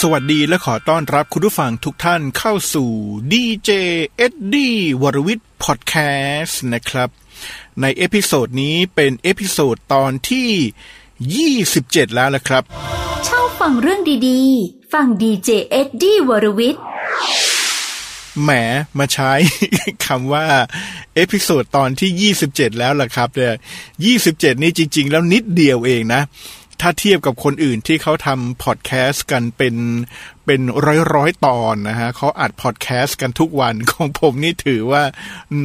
สวัสดีและขอต้อนรับคุณผู้ฟังทุกท่านเข้าสู่ดีเจเอ็ดดี้วรวิทย์พอดแคสต์นะครับ ใน episode นี้เป็น episode ตอนที่ 27 แล้วละครับ ชอบฟังเรื่องดีๆ ฟังดีเจเอ็ดดี้วรวิทย์แหมมาใช้คำว่า episode ตอนที่ 27 แล้วล่ะครับเนี่ย27 นี่จริง ๆ แล้วนิดเดียวเองนะ ถ้าเทียบกับคนอื่นที่เขาทำพอดแคสต์กันเป็นเป็นร้อยร้อยตอนนะฮะเขาอัดพอดแคสต์กันทุกวันของผมนี่ถือว่า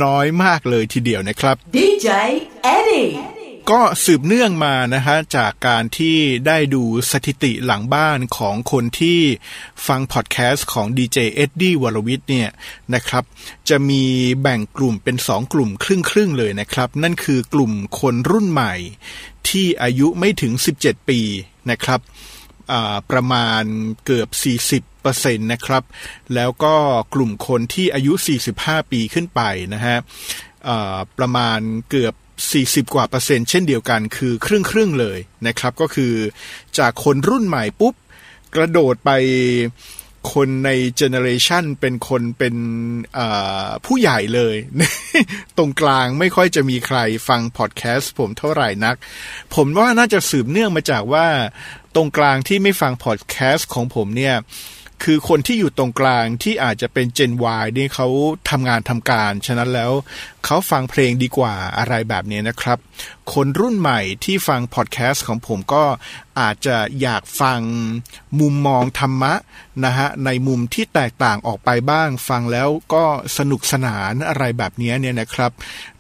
น้อยมากเลยทีเดียวนะครับ DJ Eddie ก็สืบเนื่องมานะฮะจากการที่ได้ดูสถิติหลังบ้านของคนที่ฟังพอดแคสต์ของดีเจเอ็ดดี้วรวิทย์เนี่ยนะครับ จะมีแบ่งกลุ่มเป็นสองกลุ่มครึ่งครึ่งๆเลยนะครับ นั่นคือกลุ่มคนรุ่นใหม่ ที่อายุไม่ถึง 17 ปีนะครับประมาณเกือบ 40%นะครับ แล้วก็กลุ่มคนที่อายุ 45 ปีขึ้นไปนะฮะประมาณเกือบ 40 กว่าเปอร์เซ็นต์เช่นเดียวกันคือครึ่งครึ่งๆเลยนะครับก็คือจากคนรุ่นใหม่ปุ๊บ กระโดดไปคนในเจเนอเรชันเป็นคนเป็นผู้ใหญ่เลย ตรงกลางไม่ค่อยจะมีใครฟังพอดแคสต์ผมเท่าไหร่นัก ผมว่าน่าจะสืบเนื่องมาจากว่าตรงกลางที่ไม่ฟังพอดแคสต์ของผมเนี่ย คือคนที่อยู่ตรงกลางที่อาจจะเป็น Gen Y นี่เขาทำงานทำการ ฉะนั้นแล้วเขาฟังเพลงดีกว่าอะไรแบบนี้นะครับ คนรุ่นใหม่ที่ฟังพอดแคสต์ของผมก็อาจจะอยากฟังมุมมองธรรมะนะฮะในมุมที่แตกต่างออกไปบ้าง ฟังแล้วก็สนุกสนานอะไรแบบนี้เนี่ยนะครับ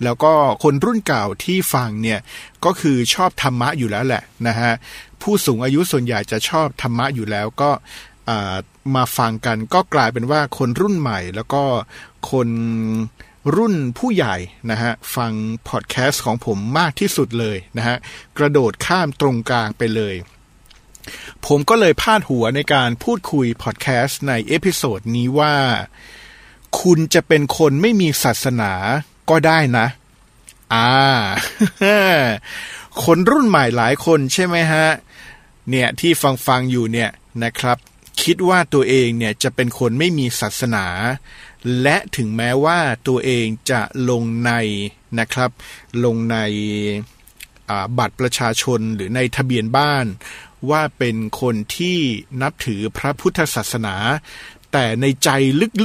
แล้วก็คนรุ่นเก่าที่ฟังเนี่ยก็คือชอบธรรมะอยู่แล้วแหละนะฮะผู้สูงอายุส่วนใหญ่จะชอบธรรมะอยู่แล้วก็ มาฟังกันก็กลายเป็นว่าคนรุ่นใหม่แล้วก็คนรุ่นผู้ใหญ่นะฮะฟังพอดแคสต์ของผมมากที่สุดเลยนะฮะกระโดดข้ามตรงกลางไปเลย ผมก็เลยพาดหัวในการพูดคุยพอดแคสต์ใน episode นี้ว่า คุณจะเป็นคนไม่มีศาสนาก็ได้นะอ่าคนรุ่นใหม่หลายคนใช่ไหมฮะ เนี่ยที่ฟังฟังอยู่เนี่ยนะครับ คิดว่าตัวเองเนี่ยจะเป็นคนไม่มีศาสนา และถึงแม้ว่าตัวเองจะลงในนะครับ ลงในบัตรประชาชนหรือในทะเบียนบ้าน ว่าเป็นคนที่นับถือพระพุทธศาสนา แต่ในใจ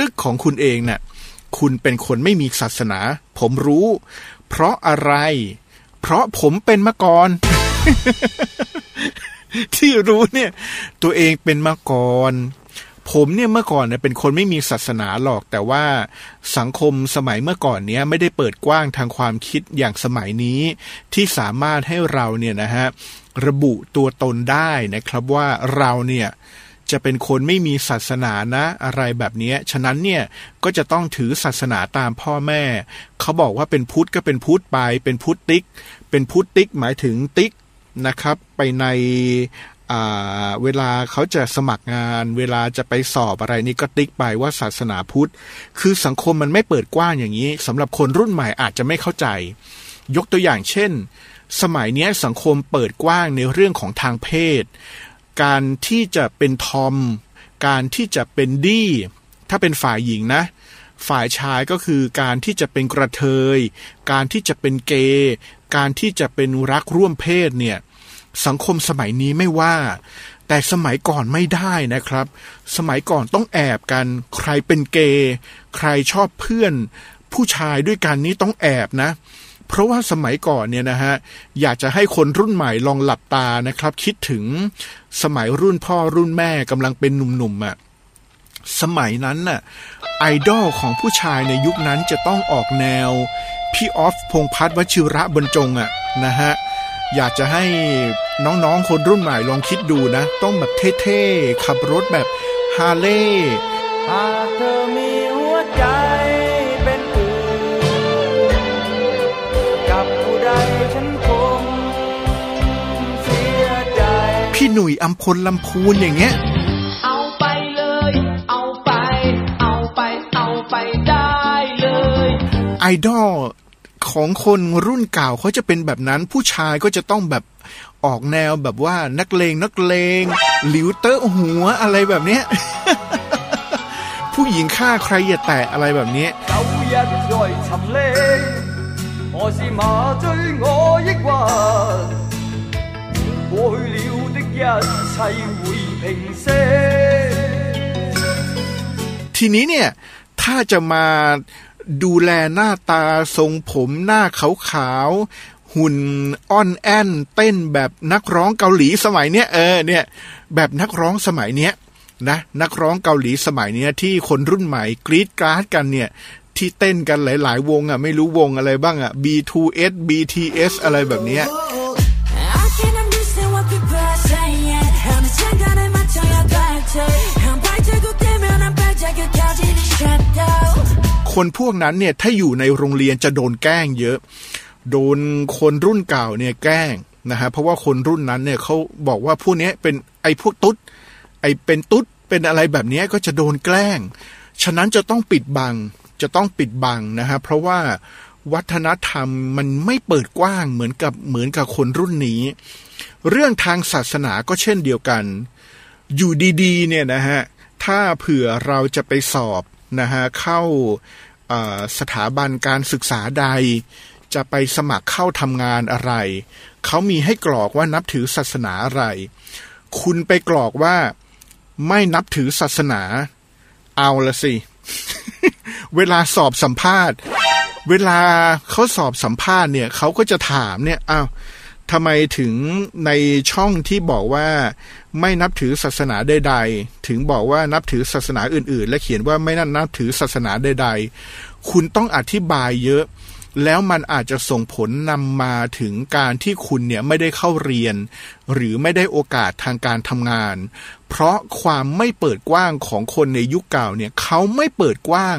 ลึกๆของคุณเองเน่ะคุณเป็นคนไม่มีศาสนา ผมรู้ เพราะอะไร เพราะผมเป็นมาก่อน ที่รู้เนี่ย ตัวเองเป็นมาก่อน ผมเนี่ยเมื่อก่อนเนี่ยเป็นคนไม่มีศาสนาหรอก แต่ว่าสังคมสมัยเมื่อก่อนเนี้ยไม่ได้เปิดกว้างทางความคิดอย่างสมัยนี้ ที่สามารถให้เราเนี่ยนะฮะระบุตัวตนได้นะครับว่าเราเนี่ยจะเป็นคนไม่มีศาสนานะ อะไรแบบนี้ ฉะนั้นเนี่ยก็จะต้องถือศาสนาตามพ่อแม่ เขาบอกว่าเป็นพุทธก็เป็นพุทธไป เป็นพุทธติ๊ก เป็นพุทธติ๊กหมายถึงติ๊ก นะครับไปในเวลาเขาจะสมัครงาน เวลาจะไปสอบอะไรนี่ก็ติ๊กไปว่าศาสนาพุทธ คือสังคมมันไม่เปิดกว้างอย่างนี้สำหรับคนรุ่นใหม่อาจจะไม่เข้าใจ ยกตัวอย่างเช่น สมัยนี้สังคมเปิดกว้างในเรื่องของทางเพศ การที่จะเป็นทอม การที่จะเป็นดี้ถ้าเป็นฝ่ายหญิงนะ ฝ่ายชายก็คือการที่จะเป็นกระเทย การที่จะเป็นเกย์การที่จะเป็นรักร่วมเพศเนี่ยสังคมสมัยนี้ไม่ว่า แต่สมัยก่อนไม่ได้นะครับ สมัยก่อนต้องแอบกัน ใครเป็นเกย์ใครชอบเพื่อน ผู้ชายด้วยกันนี้ต้องแอบนะ เพราะว่าสมัยก่อนเนี่ยนะฮะอยากจะให้คนรุ่นใหม่ลองหลับตานะครับ คิดถึงสมัยรุ่นพ่อรุ่นแม่กำลังเป็นหนุ่มๆอะ่ะ สมัยนั้นน่ะไอดอลของผู้ชายในยุคนั้นจะต้องออกแนว พี่ออฟพงษ์พัฒน์วชิระบรรจงอะนะฮะ อยากจะให้น้องๆ คนรุ่นใหม่ลองคิดดูนะ ต้องแบบเท่ๆ ขับรถแบบฮาร์เลย์หากเธอมีหัวใจเป็นอื่นกับผู้ใดฉันคงเสียใจ พี่หนุ่ยอัมพลลำพูนอย่างเงี้ย ไอดอลของคนรุ่นเก่าเขาจะเป็นแบบนั้นผู้ชายก็จะต้องแบบออกแนวแบบว่านักเลงนักเลง หลิวเตอร์หัวอะไรแบบนี้ผู้หญิงฆ่าใครอย่าแตะอะไรแบบนี้ทีนี้เนี่ย ถ้าจะมา ดูแลหน้าตาทรงผมหน้าขาวๆหุ่นอ่อนแอนเต้นแบบนักร้องเกาหลีสมัยเนี้ยเออเนี่ยแบบนักร้องสมัยเนี้ยนะนักร้องเกาหลีสมัยเนี้ยที่คนรุ่นใหม่กรีดกราดกันเนี่ยที่เต้นกันหลาย ๆ วงอะไม่รู้วงอะไรบ้างอะ B2S BTS อะไรแบบเนี้ย คนพวกนั้นเนี่ยถ้าอยู่ในโรงเรียนจะโดนแกล้งเยอะ โดนคนรุ่นเก่าเนี่ยแกล้งนะฮะเพราะว่าคนรุ่นนั้นเนี่ยเขาบอกว่าพวกเนี้ยเป็นไอ้พวกตุ๊ดไอ้เป็นตุ๊ดเป็นอะไรแบบนี้ก็จะโดนแกล้ง ฉะนั้นจะต้องปิดบังจะต้องปิดบังนะฮะเพราะว่าวัฒนธรรมมันไม่เปิดกว้างเหมือนกับเหมือนกับคนรุ่นนี้ เรื่องทางศาสนาก็เช่นเดียวกัน อยู่ดีๆเนี่ยนะฮะถ้าเผื่อเราจะไปสอบ นะฮะเข้าสถาบันการศึกษาใด จะไปสมัครเข้าทำงานอะไร เขามีให้กรอกว่านับถือศาสนาอะไร คุณไปกรอกว่าไม่นับถือศาสนา เอาละสิ เวลาสอบสัมภาษณ์ เวลาเขาสอบสัมภาษณ์เนี่ย เขาก็จะถามเนี่ย อ้าว ทำไมถึงในช่องที่บอกว่าไม่นับถือศาสนาใดๆ ถึงบอกว่านับถือศาสนาอื่น ๆ และเขียนว่าไม่นับถือศาสนาใด ๆ คุณต้องอธิบายเยอะ แล้วมันอาจจะส่งผลนำมาถึงการที่คุณเนี่ยไม่ได้เข้าเรียน หรือไม่ได้โอกาสทางการทำงาน เพราะความไม่เปิดกว้างของคนในยุคเก่าเนี่ยเขาไม่เปิดกว้าง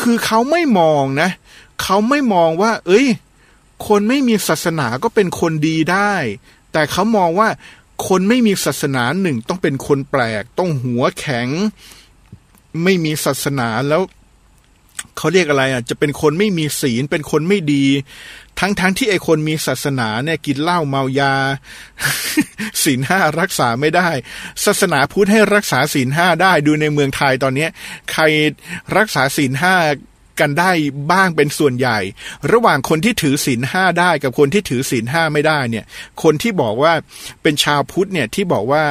คือเขาไม่มองนะ เขาไม่มองว่า เอ้ย คนไม่มีศาสนาก็เป็นคนดีได้ แต่เขามองว่าคนไม่มีศาสนาหนึ่งต้องเป็นคนแปลก ต้องหัวแข็ง ไม่มีศาสนาแล้วเขาเรียกอะไรอะ จะเป็นคนไม่มีศีลเป็นคนไม่ดี ทั้งๆทที่ไอคนมีศาสนาเนี่ยกินเหล้าเมายาศีลห้ารักษาไม่ได้ ศาสนาพุทธให้รักษาศีลห้าได้ดูในเมืองไทยตอนเนี้ย ใครรักษาศีลห้า กันได้บ้างเป็นส่วนใหญ่ ระหว่างคนที่ถือศีลห้าได้กับคนที่ถือศีลห้าไม่ได้เนี่ยคนที่บอกว่าเป็นชาวพุทธเนี่ยที่บอกว่า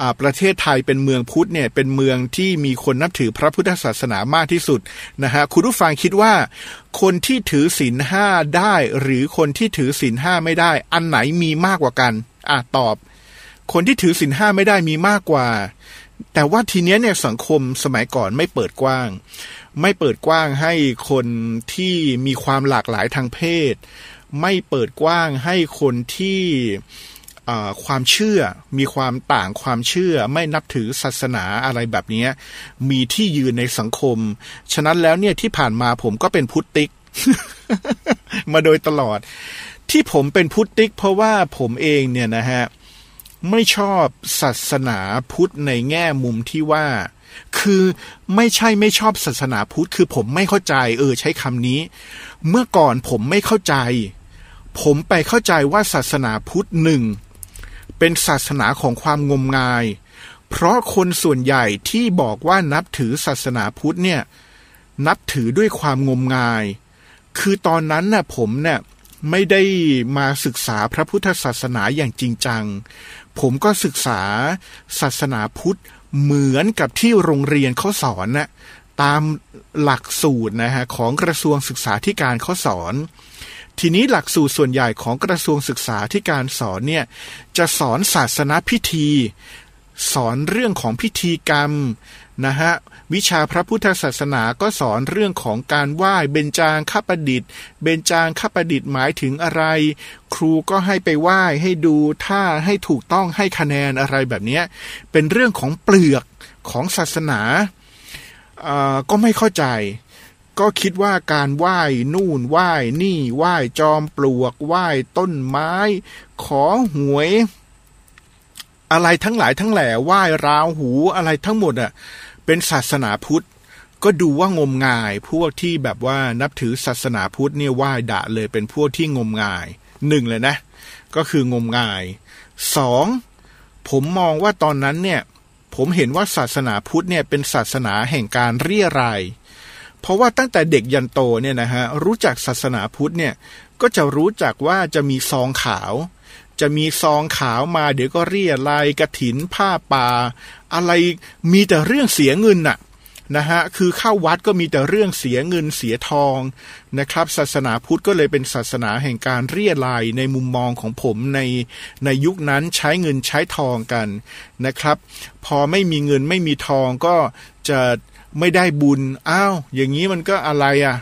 อ่าประเทศไทยเป็นเมืองพุทธเนี่ยเป็นเมืองที่มีคนนับถือพระพุทธศาสนามากที่สุดนะฮะคุณผู้ฟังคิดว่า คนที่ถือศีลห้าได้ หรือคนที่ถือศีลห้าไม่ได้ อันไหนมีมากกว่ากันอะตอบ คนที่ถือศีลห้าไม่ได้มีมากกว่า แต่ว่าทีเนี้ยเนี่ยสังคมสมัยก่อนไม่เปิดกว้าง ไม่เปิดกว้างให้คนที่มีความหลากหลายทางเพศ ไม่เปิดกว้างให้คนที่ความเชื่อมีความต่างความเชื่อไม่นับถือศาสนาอะไรแบบนี้มีที่ยืนในสังคม ฉะนั้นแล้วเนี่ยที่ผ่านมาผมก็เป็นพุทธิก มาโดยตลอด ที่ผมเป็นพุทธิกเพราะว่าผมเองเนี่ยนะฮะ ไม่ชอบศาสนาพุทธในแง่มุมที่ว่า คือไม่ใช่ไม่ชอบศาสนาพุทธ คือผมไม่เข้าใจ เออ ใช้คำนี้ เมื่อก่อนผมไม่เข้าใจ ผมไปเข้าใจว่าศาสนาพุทธหนึ่งเป็นศาสนาของความงมงาย เพราะคนส่วนใหญ่ที่บอกว่านับถือศาสนาพุทธเนี่ย นับถือด้วยความงมงาย คือตอนนั้นน่ะผมเนี่ยไม่ได้มาศึกษาพระพุทธศาสนาอย่างจริงจัง ผมก็ศึกษาศาสนาพุทธเหมือนกับที่โรงเรียนเขาสอนนะตามหลักสูตรนะฮะของกระทรวงศึกษาธิการเขาสอน ทีนี้หลักสูตรส่วนใหญ่ของกระทรวงศึกษาธิการสอนเนี่ยจะสอนศาสนาพิธี สอนเรื่องของพิธีกรรมนะฮะ วิชาพระพุทธศาสนาก็สอนเรื่องของการไหว้เบญจางคประดิษฐ์ เบญจางคประดิษฐ์หมายถึงอะไร ครูก็ให้ไปไหว้ให้ดูท่าให้ถูกต้องให้คะแนนอะไรแบบนี้เป็นเรื่องของเปลือกของศาสนาก็ไม่เข้าใจ ก็คิดว่าการไหว้นู่นไหว้นี่ไหว้จอมปลวกไหว้ต้นไม้ ขอหวย อะไรทั้งหลายทั้งแหล่ไหว้ราวหูอะไรทั้งหมดอะ เป็นศาสนาพุทธ ก็ดูว่างมงาย พวกที่แบบว่านับถือศาสนาพุทธเนี่ยไหว้ด่าเลยเป็นพวกที่งมงายหนึ่งเลยนะ ก็คืองมงายสองผมมองว่าตอนนั้นเนี่ย ผมเห็นว่าศาสนาพุทธเนี่ยเป็นศาสนาแห่งการเรียรายเพราะว่าตั้งแต่เด็กยันโตเนี่ยนะฮะรู้จักศาสนาพุทธเนี่ยก็จะรู้จักว่าจะมีซองขาว จะมีซองขาวมา เดี๋ยวก็เรียรายกระถินผ้าป่า อะไรมีแต่เรื่องเสียเงินน่ะนะฮะคือเข้าวัดก็มีแต่เรื่องเสียเงินเสียทองนะครับ ศาสนาพุทธก็เลยเป็นศาสนาแห่งการเรียรายในมุมมองของผมในในยุคนั้นใช้เงินใช้ทองกันนะครับ พอไม่มีเงินไม่มีทองก็จะไม่ได้บุญอ้าวอย่างนี้มันก็อะไรอะ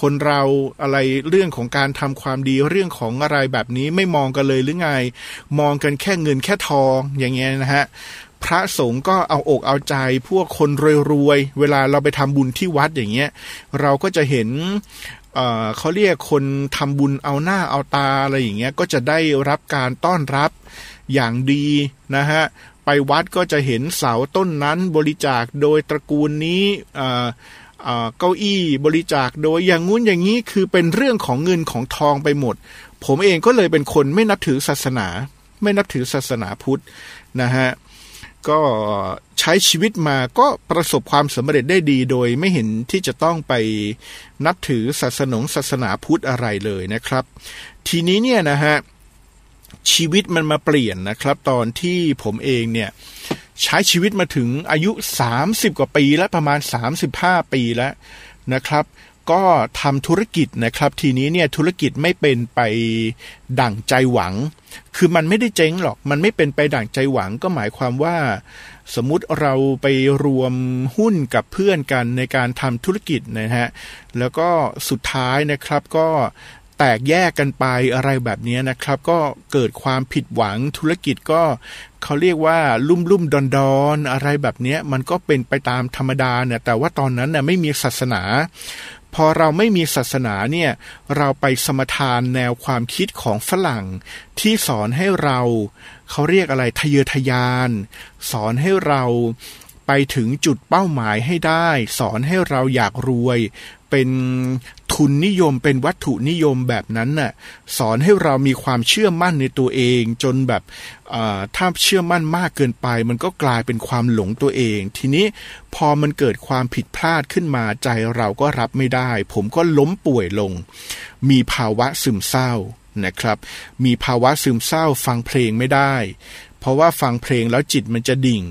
คนเราอะไรเรื่องของการทำความดีเรื่องของอะไรแบบนี้ไม่มองกันเลยหรือไง มองกันแค่เงินแค่ทองอย่างเงี้ยนะฮะพระสงฆ์ก็เอาอกเอาใจพวกคนรวยๆเวลาเราไปทำบุญที่วัดอย่างเงี้ย เราก็จะเห็นเเขาเรียกคนทำบุญเอาหน้าเอาตาอะไรอย่างเงี้ยก็จะได้รับการต้อนรับอย่างดีนะฮะไปวัดก็จะเห็นเสาต้นนั้นบริจาคโดยตระกูลนี้ เก้าอี้บริจาคโดยอย่างงู้นอย่างนี้คือเป็นเรื่องของเงินของทองไปหมด ผมเองก็เลยเป็นคนไม่นับถือศาสนา ไม่นับถือศาสนาพุทธนะฮะก็ใช้ชีวิตมาก็ประสบความสำเร็จได้ดีโดยไม่เห็นที่จะต้องไปนับถือศาสนงศาสนาพุทธอะไรเลยนะครับ ทีนี้เนี่ยนะฮะชีวิตมันมาเปลี่ยนนะครับ ตอนที่ผมเองเนี่ย ใช้ชีวิตมาถึงอายุ 30 กว่าปีแล้วประมาณ 35 ปีแล้วนะครับ ก็ทำธุรกิจนะครับ ทีนี้เนี่ยธุรกิจไม่เป็นไปดั่งใจหวัง คือมันไม่ได้เจ๊งหรอก มันไม่เป็นไปดั่งใจหวังก็หมายความว่า สมมุติเราไปรวมหุ้นกับเพื่อนกันในการทำธุรกิจนะฮะแล้วก็สุดท้ายนะครับก็แตกแยกกันไปอะไรแบบนี้นะครับ ก็เกิดความผิดหวังธุรกิจก็ เขาเรียกว่าลุ่มลุ่มดอนดอนอะไรแบบนี้มันก็เป็นไปตามธรรมดาเนี่ยแต่ว่าตอนนั้นเนี่ยไม่มีศาสนา พอเราไม่มีศาสนาเนี่ยเราไปสมทานแนวความคิดของฝรั่ง ที่สอนให้เราเขาเรียกอะไรทะเยอทะยาน สอนให้เราไปถึงจุดเป้าหมายให้ได้ สอนให้เราอยากรวย เป็นทุนนิยมเป็นวัตถุนิยมแบบนั้นน่ะสอนให้เรามีความเชื่อมั่นในตัวเอง จนแบบถ้าเชื่อมั่นมากเกินไป มันก็กลายเป็นความหลงตัวเอง ทีนี้พอมันเกิดความผิดพลาดขึ้นมาใจเราก็รับไม่ได้ ผมก็ล้มป่วยลง มีภาวะซึมเศร้านะครับ มีภาวะซึมเศร้าฟังเพลงไม่ได้ เพราะว่าฟังเพลงแล้วจิตมันจะดิ่ง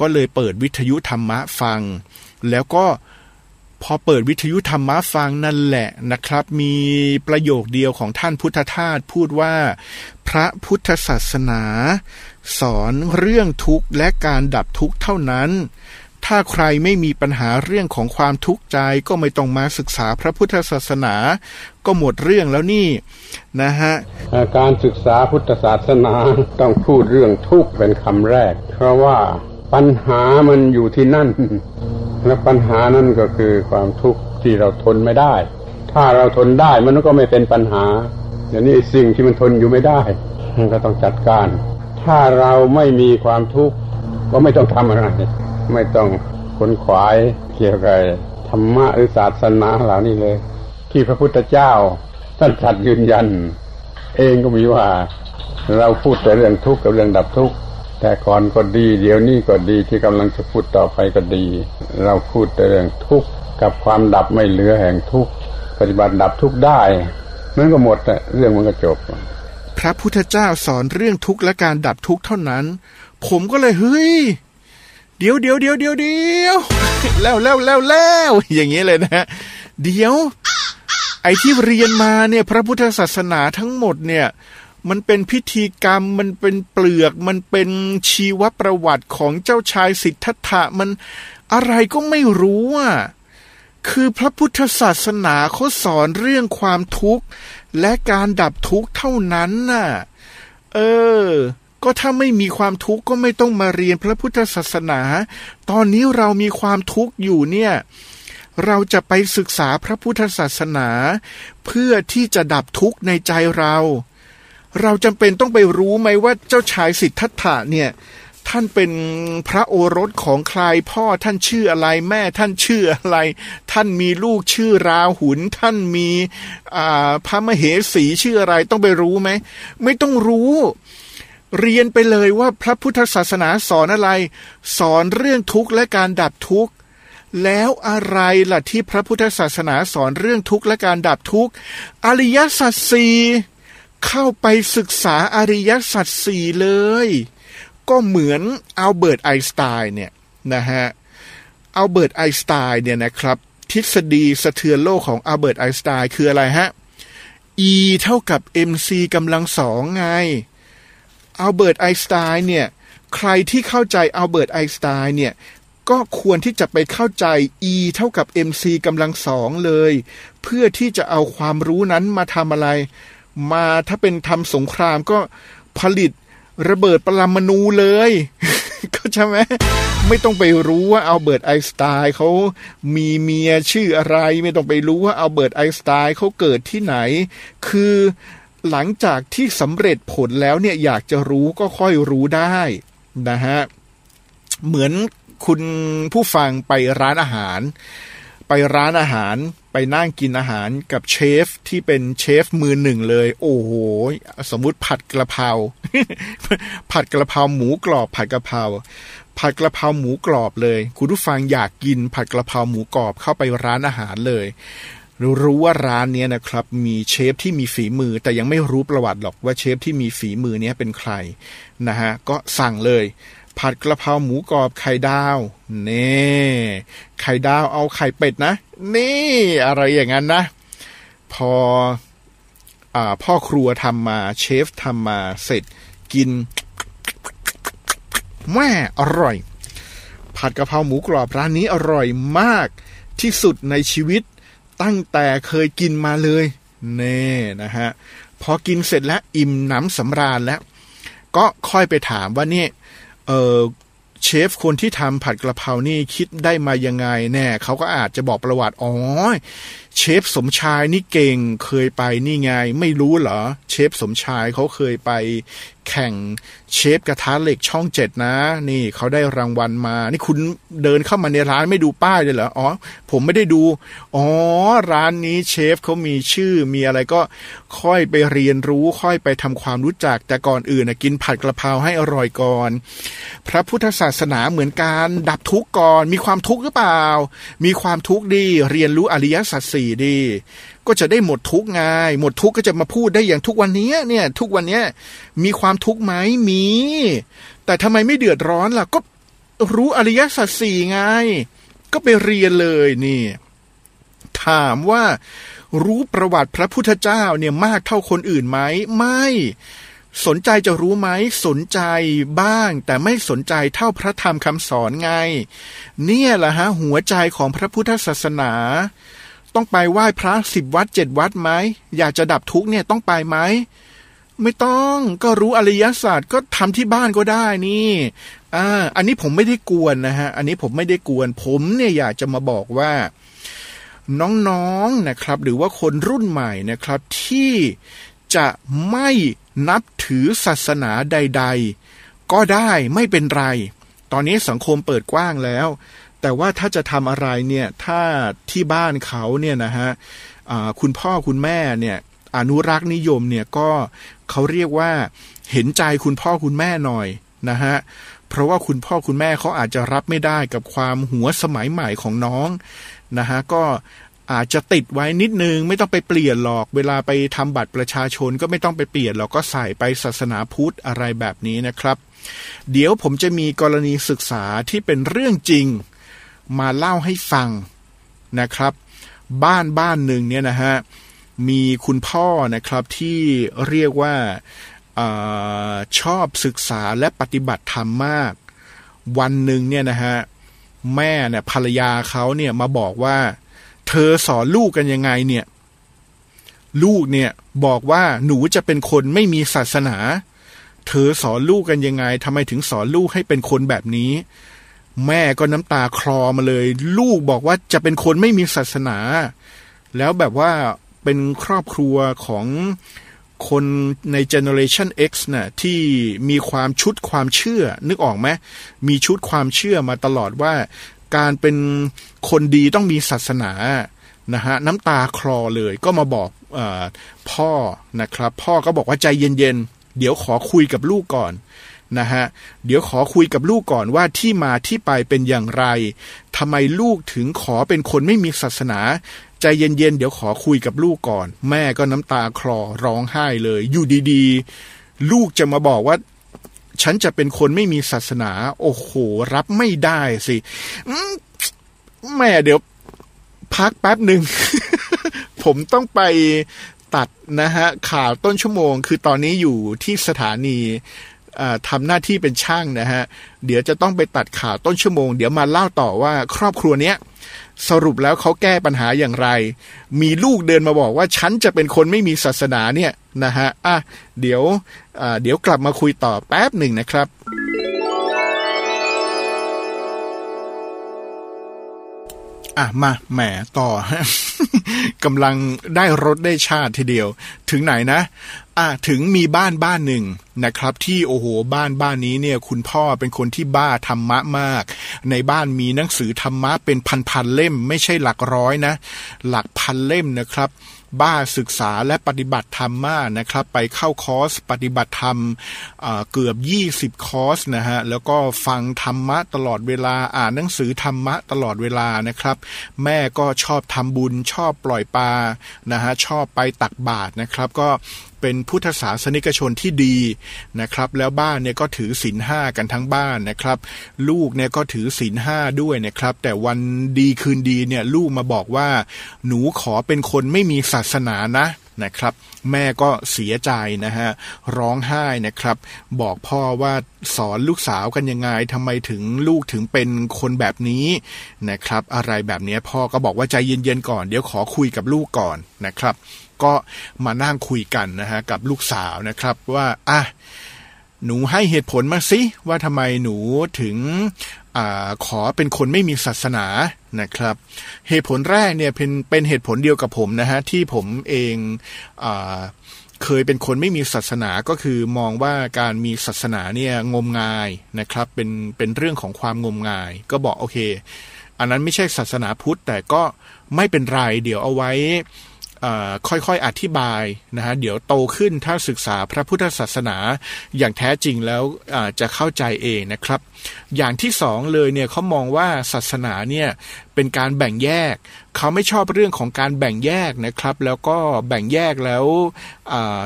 ก็เลยเปิดวิทยุธรรมะฟัง แล้วก็ พอเปิดวิทยุธรรมะฟังนั่นแหละนะครับ มีประโยคเดียวของท่านพุทธทาสพูดว่า พระพุทธศาสนา สอนเรื่องทุกข์และการดับทุกข์เท่านั้น ถ้าใครไม่มีปัญหาเรื่องของความทุกข์ใจก็ไม่ต้องมาศึกษาพระพุทธศาสนา ก็หมดเรื่องแล้วนี่นะฮะการศึกษาพุทธศาสนาต้องพูดเรื่องทุกข์เป็นคำแรก เพราะว่า ปัญหามันอยู่ที่นั่น และปัญหานั่นก็คือความทุกข์ที่เราทนไม่ได้ ถ้าเราทนได้มันก็ไม่เป็นปัญหาอย่างนี้สิ่งที่มันทนอยู่ไม่ได้มันก็ต้องจัดการ ถ้าเราไม่มีความทุกข์ก็ไม่ต้องทำอะไร ไม่ต้องขนขวายเกี่ยวกับธรรมะหรือศาสนาเหล่านี้เลย ที่พระพุทธเจ้าท่านตรัสยืนยัน เองก็มีว่า เราพูดแต่เรื่องทุกข์กับเรื่องดับทุกข์ แต่ก่อนก็ดี เดี๋ยวนี้ก็ดีที่กำลังจะพูดต่อไปก็ดี เราพูดแต่เรื่องทุกข์กับความดับไม่เหลือแห่งทุกข์ปฏิบัติดับทุกข์ได้มันก็หมดเรื่องมันก็จบ พระพุทธเจ้าสอนเรื่องทุกข์และการดับทุกข์เท่านั้น ผมก็เลยเฮ้ยเดี๋ยวเดี๋ยวเดี๋ยวเดี๋ยวเดี๋ยวแล้วแล้วแล้วแล้วอย่างนี้เลยนะ เดี๋ยว ไอ้ที่เรียนมาเนี่ย พระพุทธศาสนาทั้งหมดเนี่ย มันเป็นพิธีกรรมมันเป็นเปลือก มันเป็นชีวประวัติของเจ้าชายสิทธัตถะมันอะไรก็ไม่รู้อะคือพระพุทธศาสนาเขาสอนเรื่องความทุกข์ และการดับทุกข์เท่านั้นน่ะ เออ ก็ถ้าไม่มีความทุกข์ก็ไม่ต้องมาเรียนพระพุทธศาสนา ตอนนี้เรามีความทุกข์อยู่เนี่ย เราจะไปศึกษาพระพุทธศาสนา เพื่อที่จะดับทุกข์ในใจเรา เราจำเป็นต้องไปรู้ไหมว่าเจ้าชายสิทธัตถะเนี่ยท่านเป็นพระโอรสของใครพ่อท่านชื่ออะไรแม่ท่านชื่ออะไร ท่านมีลูกชื่อราหุลท่านมีพระมเหสีชื่ออะไรต้องไปรู้ไหมไม่ต้องรู้ เรียนไปเลยว่าพระพุทธศาสนาสอนอะไร สอนเรื่องทุกข์และการดับทุกข์แล้วอะไรล่ะที่พระพุทธศาสนาสอนเรื่องทุกข์และการดับทุกข์อริยสัจสี่ เข้าไปศึกษาอริยสัจสี่เลย ก็เหมือนอัลเบิร์ตไอน์สไตน์เนี่ยนะฮะอัลเบิร์ตไอน์สไตน์เนี่ยนะครับ ทฤษฎีสะเทือนโลกของอัลเบิร์ตไอน์สไตน์คืออะไรฮะ E เท่ากับ mc กำลังสองไงอัลเบิร์ตไอน์สไตน์เนี่ยใครที่เข้าใจอัลเบิร์ตไอน์สไตน์เนี่ยก็ควรที่จะไปเข้าใจ E เท่ากับ mc กำลังสองเลย เพื่อที่จะเอาความรู้นั้นมาทำอะไร มาถ้าเป็นทำสงครามก็ผลิตระเบิดปรมาณูเลย ก็ใช่ไหมไม่ต้องไปรู้ว่าอัลเบิร์ตไอน์สไตน์เขามีเมียชื่ออะไร ไม่ต้องไปรู้ว่าอัลเบิร์ตไอน์สไตน์เขาเกิดที่ไหน คือหลังจากที่สำเร็จผลแล้วเนี่ยอยากจะรู้ก็ค่อยรู้ได้นะฮะเหมือนคุณผู้ฟังไปร้านอาหาร ไปร้านอาหาร ไปนั่งกินอาหารกับเชฟที่เป็นเชฟมือหนึ่งเลย โอ้โห สมมุติผัดกระเพรา ผัดกระเพราหมูกรอบผัดกระเพราผัดกระเพราหมูกรอบเลย คุณผู้ฟังอยากกินผัดกระเพราหมูกรอบเข้าไปร้านอาหารเลยรู้ว่าร้านเนี้ยนะครับมีเชฟที่มีฝีมือ แต่ยังไม่รู้ประวัติหรอกว่าเชฟที่มีฝีมือเนี้ยเป็นใครนะฮะก็สั่งเลย ผัดกระเพราหมูกรอบไข่ดาวเน่ไข่ดาวเอาไข่เป็ดนะ นี่ อะไรอย่างนั้นนะ พออ่าพ่อครัวทำมาเชฟทำมาเสร็จกินแม่อร่อย ผัดกะเพราหมูกรอบร้านนี้อร่อยมากที่สุดในชีวิตตั้งแต่เคยกินมาเลยเน่นะฮะพอกินเสร็จแล้วอิ่มหน้ำสำราญแล้ว ก็ค่อยไปถามว่านี่ เออเชฟคนที่ทำผัดกระเพรานี่คิดได้มายังไงแน่เขาก็อาจจะบอกประวัติอ๋อเชฟสมชายนี่เก่งเคยไปนี่ไง ไม่รู้เหรอ เชฟสมชายเขาเคยไปแข่งเชฟกระทะเหล็กช่องเจ็ดนะ นี่เขาได้รางวัลมา นี่คุณเดินเข้ามาในร้านไม่ดูป้ายเลยเหรออ๋อ ผมไม่ได้ดู อ๋อ ร้านนี้เชฟเขามีชื่อมีอะไรก็ค่อยไปเรียนรู้ค่อยไปทำความรู้จักแต่ก่อนอื่นนะกินผัดกระเพราให้อร่อยก่อน พระพุทธศาสนาเหมือนการดับทุกข์ก่อน มีความทุกข์หรือเปล่า มีความทุกข์ดีเรียนรู้อริยสัจสี่ดี ก็จะได้หมดทุกข์ไงหมดทุกก็จะมาพูดได้อย่างทุกวันนี้เนี่ย ทุกวันเนี้ยมีความทุกข์ไหมมี แต่ทำไมไม่เดือดร้อนล่ะ ก็รู้อริยสัจสี่ไง ก็ไปเรียนเลยนี่ ถามว่ารู้ประวัติพระพุทธเจ้าเนี่ยมากเท่าคนอื่นไหมไม่ สนใจจะรู้ไหมสนใจบ้าง แต่ไม่สนใจเท่าพระธรรมคำสอนไง เนี่ยแหละฮะหัวใจของพระพุทธศาสนา ต้องไปไหว้พระสิบวัดเจ็ดวัดไหมอยากจะดับทุกเนี่ยต้องไปไหมไม่ต้องก็รู้อริยศาสตร์ก็ทำที่บ้านก็ได้นี่อ่าอันนี้ผมไม่ได้กวนนะฮะ อันนี้ผมไม่ได้กวน ผมเนี่ยอยากจะมาบอกว่า น้องๆนะครับ หรือว่าคนรุ่นใหม่นะครับ ที่จะไม่นับถือศาสนาใด ๆ ก็ได้ไม่เป็นไร ตอนนี้สังคมเปิดกว้างแล้ว แต่ว่าถ้าจะทำอะไรเนี่ยถ้าที่บ้านเขาเนี่ยนะฮะคุณพ่อคุณแม่เนี่ยอนุรักษ์นิยมเนี่ยก็เขาเรียกว่าเห็นใจคุณพ่อคุณแม่หน่อยนะฮะเพราะว่าคุณพ่อคุณแม่เขาอาจจะรับไม่ได้กับความหัวสมัยใหม่ของน้องนะฮะก็อาจจะติดไว้นิดนึงไม่ต้องไปเปลี่ยนหรอก เวลาไปทำบัตรประชาชนก็ไม่ต้องไปเปลี่ยนหรอกก็ใส่ไปศาสนาพุทธอะไรแบบนี้นะครับ เดี๋ยวผมจะมีกรณีศึกษาที่เป็นเรื่องจริง มาเล่าให้ฟังนะครับ บ้านบ้านหนึ่งเนี่ยนะฮะมีคุณพ่อนะครับที่เรียกว่าอาชอบศึกษาและปฏิบัติธรรมมาก วันหนึ่งเนี่ยนะฮะแม่เนี่ยภรรยาเขาเนี่ยมาบอกว่า เธอสอนลูกกันยังไงเนี่ย ลูกเนี่ยบอกว่าหนูจะเป็นคนไม่มีศาสนา เธอสอนลูกกันยังไงทำไมถึงสอนลูกให้เป็นคนแบบนี้ แม่ก็น้ำตาคลอมาเลย ลูกบอกว่าจะเป็นคนไม่มีศาสนา แล้วแบบว่าเป็นครอบครัวของคนใน Generation X น่ะที่มีความชุดความเชื่อ นึกออกไหมมีชุดความเชื่อมาตลอดว่า การเป็นคนดีต้องมีศาสนานะฮะน้ำตาคลอเลยก็มาบอกอพ่อนะครับ พ่อก็บอกว่าใจเย็นๆ เดี๋ยวขอคุยกับลูกก่อน นะฮะเดี๋ยวขอคุยกับลูกก่อนว่าที่มาที่ไปเป็นอย่างไรทำไมลูกถึงขอเป็นคนไม่มีศาสนาใจเย็นๆ เดี๋ยวขอคุยกับลูกก่อน แม่ก็น้ำตาคลอร้องไห้เลย อยู่ดีๆ ลูกจะมาบอกว่า ฉันจะเป็นคนไม่มีศาสนา โอ้โห รับไม่ได้สิแม่เดี๋ยว พักแป๊บหนึ่ง ผมต้องไปตัดนะฮะข่าวต้นชั่วโมง คือตอนนี้อยู่ที่สถานี ทำทำหน้าที่เป็นช่างนะฮะ เดี๋ยวจะต้องไปตัดข่าวต้นชั่วโมง เดี๋ยวมาเล่าต่อว่าครอบครัวเนี้ยสรุปแล้วเขาแก้ปัญหาอย่างไร มีลูกเดินมาบอกว่าฉันจะเป็นคนไม่มีศาสนาเนี่ยนะฮะ อะ เดี๋ยวเดี๋ยวกลับมาคุยต่อแป๊บหนึ่งนะครับ อะมาแหมต่อกำลังได้รถได้ชาติทีเดียว ถึงไหนนะอะถึงมีบ้านบ้านหนึ่งนะครับ ที่โอ้โหบ้านบ้านนี้เนี่ย คุณพ่อเป็นคนที่บ้าธรรมะมาก ในบ้านมีหนังสือธรรมะเป็นพันๆเล่ม ไม่ใช่หลักร้อยนะ หลักพันเล่มนะครับ บ้าศึกษาและปฏิบัติธรรมมากนะครับ ไปเข้าคอร์สปฏิบัติธรรมเกือบ 20 คอร์สนะฮะแล้วก็ฟังธรรมะตลอดเวลาอ่านหนังสือธรรมะตลอดเวลานะครับ แม่ก็ชอบทำบุญชอบปล่อยปลานะฮะชอบไปตักบาตรนะครับ ก็ เป็นพุทธศาสนิกชนที่ดีนะครับ แล้วบ้านเนี่ยก็ถือศีลห้ากันทั้งบ้านนะครับ ลูกเนี่ยก็ถือศีลห้าด้วยนะครับ แต่วันดีคืนดีเนี่ยลูกมาบอกว่า หนูขอเป็นคนไม่มีศาสนานะนะครับ แม่ก็เสียใจนะฮะร้องไห้นะครับ บอกพ่อว่าสอนลูกสาวกันยังไงทำไมถึงลูกถึงเป็นคนแบบนี้นะครับ อะไรแบบนี้พ่อก็บอกว่าใจเย็นๆก่อน เดี๋ยวขอคุยกับลูกก่อนนะครับ ก็มานั่งคุยกันนะฮะกับลูกสาวนะครับว่าอะหนูให้เหตุผลมาสิว่าทำไมหนูถึงอขอเป็นคนไม่มีศาสนานะครับ เหตุผลแรกเนี่ยเป็นเป็นเหตุผลเดียวกับผมนะฮะที่ผมเองอเคยเป็นคนไม่มีศาสนาก็คือมองว่าการมีศาสนาเนี่ยงมงายนะครับ เป็นเป็นเรื่องของความงมงาย ก็บอกโอเค อันนั้นไม่ใช่ศาสนาพุทธแต่ก็ไม่เป็นไรเดี๋ยวเอาไว้ ค่อยๆอธิบายนะฮะเดี๋ยวโตขึ้นถ้าศึกษาพระพุทธศาสนาอย่างแท้จริงแล้วจะเข้าใจเองนะครับ อย่างที่สองเลยเนี่ยเขามองว่าศาสนาเนี่ยเป็นการแบ่งแยก เขาไม่ชอบเรื่องของการแบ่งแยกนะครับ แล้วก็แบ่งแยกแล้ว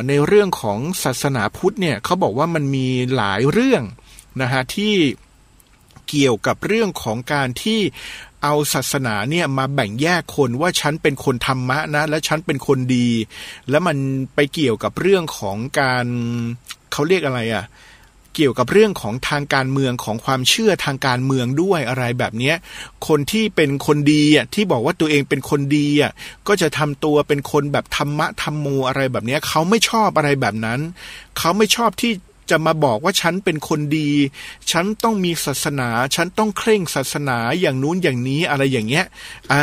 ในเรื่องของศาสนาพุทธเนี่ยเขาบอกว่ามันมีหลายเรื่องนะฮะที่เกี่ยวกับเรื่องของการที่ เอาศาสนาเนี่ยมาแบ่งแยกคนว่าฉันเป็นคนธรรมะนะ และฉันเป็นคนดี แล้วมันไปเกี่ยวกับเรื่องของการเขาเรียกอะไรอะ่ะเกี่ยวกับเรื่องของทางการเมืองของความเชื่อทางการเมืองด้วยอะไรแบบเนี้ยคนที่เป็นคนดีอะที่บอกว่าตัวเองเป็นคนดีอะก็จะทำตัวเป็นคนแบบธรรมะธรรมโมอะไรแบบเนี้ยเขาไม่ชอบอะไรแบบนั้น เขาไม่ชอบที่ จะมาบอกว่าฉันเป็นคนดี ฉันต้องมีศาสนา ฉันต้องเคร่งศาสนาอย่างนู้นอย่างนี้อะไรอย่างเงี้ย อ่า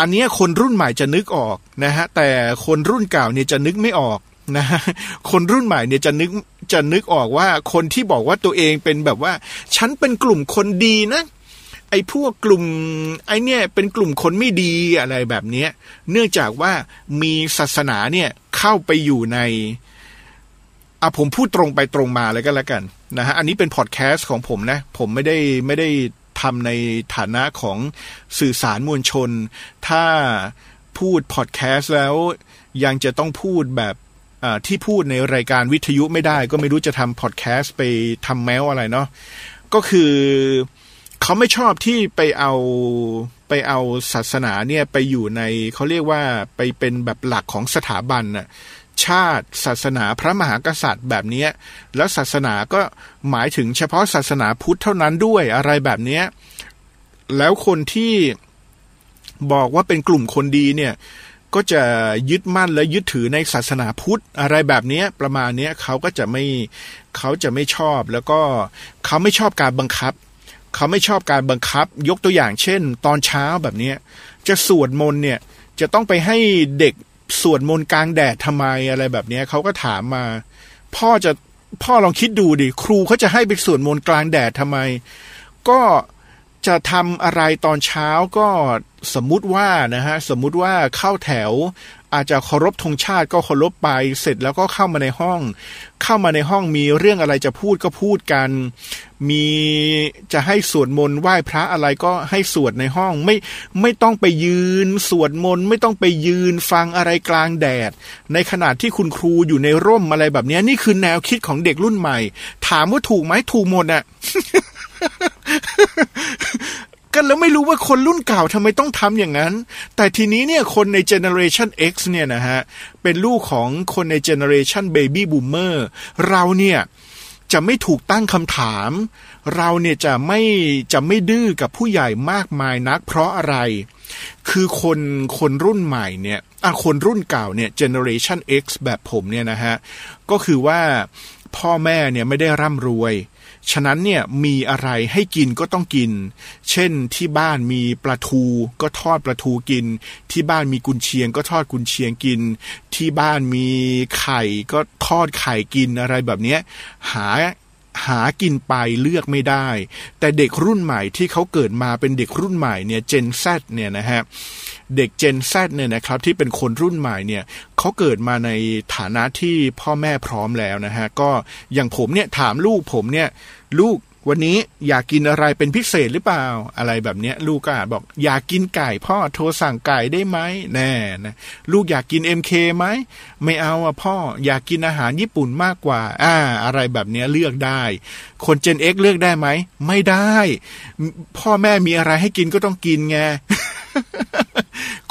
อันเนี้ยคนรุ่นใหม่จะนึกออกนะฮะ แต่คนรุ่นเก่าเนี่ยจะนึกไม่ออกนะฮะคนรุ่นใหม่เนี่ยจะนึกจะนึกออกว่าคนที่บอกว่าตัวเองเป็นแบบว่า ฉันเป็นกลุ่มคนดีนะ ไอ้พวกกลุ่มไอ้เนี่ยเป็นกลุ่มคนไม่ดีอะไรแบบเนี้ย เนื่องจากว่ามีศาสนาเนี่ยเข้าไปอยู่ใน อะผมพูดตรงไปตรงมาเลยก็แล้วกันนะฮะอันนี้เป็นพอดแคสต์ของผมนะ ผมไม่ได้ไม่ได้ทำในฐานะของสื่อสารมวลชน ถ้าพูดพอดแคสต์แล้วยังจะต้องพูดแบบที่พูดในรายการวิทยุไม่ได้ ก็ไม่รู้จะทำพอดแคสต์ไปทำแมวอะไรเนาะก็คือเขาไม่ชอบที่ไปเอาไปเอาศาสนาเนี่ยไปอยู่ในเขาเรียกว่าไปเป็นแบบหลักของสถาบันน่ะ ชาติ ศาสนาพระมหากษัตริย์แบบเนี้ยแล้วศาสนาก็หมายถึงเฉพาะศาสนาพุทธเท่านั้นด้วยอะไรแบบเนี้ยแล้วคนที่บอกว่าเป็นกลุ่มคนดีเนี่ย ก็จะยึดมั่นและยึดถือในศาสนาพุทธอะไรแบบนี้ประมาณนี้เขาก็จะไม่เขาจะไม่ชอบ แล้วก็เขาไม่ชอบการบังคับ เขาไม่ชอบการบังคับ ยกตัวอย่างเช่น ตอนเช้าแบบนี้จะสวดมนต์เนี่ยจะต้องไปให้เด็ก สวดมนต์กลางแดดทำไมอะไรแบบเนี้ยเขาก็ถามมา พ่อจะพ่อลองคิดดูดิครูเขาจะให้ไปสวดมนต์กลางแดดทำไม ก็จะทำอะไรตอนเช้าก็สมมุติว่านะฮะสมมุติว่าเข้าแถว อาจจะเคารพธงชาติก็เคารพไปเสร็จแล้วก็เข้ามาในห้อง เข้ามาในห้องมีเรื่องอะไรจะพูดก็พูดกัน มีจะให้สวดมนต์ไหว้พระอะไรก็ให้สวดในห้องไม่ไม่ต้องไปยืนสวดมนต์ไม่ต้องไปยืนฟังอะไรกลางแดด ในขณะที่คุณครูอยู่ในร่มอะไรแบบนี้นี่คือแนวคิดของเด็กรุ่นใหม่ ถามว่าถูกไหมถูกหมดอะ กันแล้วไม่รู้ว่าคนรุ่นเก่าทำไมต้องทำอย่างนั้น แต่ทีนี้เนี่ยคนใน Generation X เนี่ยนะฮะ เป็นลูกของคนใน Generation Baby Boomer เราเนี่ยจะไม่ถูกตั้งคำถาม เราเนี่ยจะไม่จะไม่ดื้อกับผู้ใหญ่มากมายนัก เพราะอะไร คือคนคนรุ่นใหม่เนี่ยอะคนรุ่นเก่าเนี่ย Generation X แบบผมเนี่ยนะฮะ ก็คือว่าพ่อแม่เนี่ยไม่ได้ร่ำรวย ฉะนั้นเนี่ยมีอะไรให้กินก็ต้องกิน เช่นที่บ้านมีปลาทูก็ทอดปลาทูกิน ที่บ้านมีกุนเชียงก็ทอดกุนเชียงกิน ที่บ้านมีไข่ก็ทอดไข่กินอะไรแบบเนี้ยหาหากินไปเลือกไม่ได้ แต่เด็กรุ่นใหม่ที่เขาเกิดมาเป็นเด็กรุ่นใหม่เนี่ย Gen Z เนี่ยนะฮะเเด็ก Gen Z เนี่ยนะครับที่เป็นคนรุ่นใหม่เนี่ยเขาเกิดมาในฐานะที่พ่อแม่พร้อมแล้วนะฮะก็อย่างผมเนี่ยถามลูกผมเนี่ยลูกวันนี้อยากกินอะไรเป็นพิเศษหรือเปล่าอะไรแบบเนี้ย ลูกก็อาจบอกอยากกินไก่พ่อโทรสั่งไก่ได้ไหมแน่นะลูกอยากกิน MK ไหมไม่เอาอะพ่ออยากกินอาหารญี่ปุ่นมากกว่า อ่า อะไรแบบเนี้ยเลือกได้ คน Gen X เลือกได้ไหมไม่ได้ พ่อแม่มีอะไรให้กินก็ต้องกินไง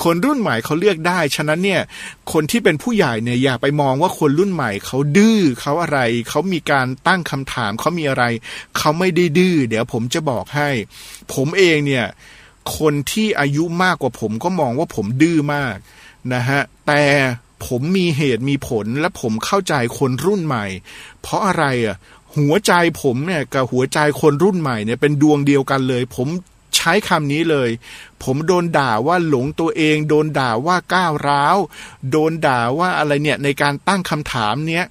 คนรุ่นใหม่เขาเลือกได้ ฉะนั้นเนี่ยคนที่เป็นผู้ใหญ่เนี่ยอย่าไปมองว่าคนรุ่นใหม่เขาดื้อเขาอะไรเขามีการตั้งคำถามเขามีอะไรเขาไม่ได้ดื้อเดี๋ยวผมจะบอกให้ ผมเองเนี่ยคนที่อายุมากกว่าผมก็มองว่าผมดื้อมากนะฮะแต่ผมมีเหตุมีผลและผมเข้าใจคนรุ่นใหม่ เพราะอะไรอะหัวใจผมเนี่ยกับหัวใจคนรุ่นใหม่เนี่ยเป็นดวงเดียวกันเลย ผม ใช้คำนี้เลย ผมโดนด่าว่าหลงตัวเอง โดนด่าว่าก้าวร้าว โดนด่าว่าอะไรเนี่ยในการตั้งคำถามเนี้ย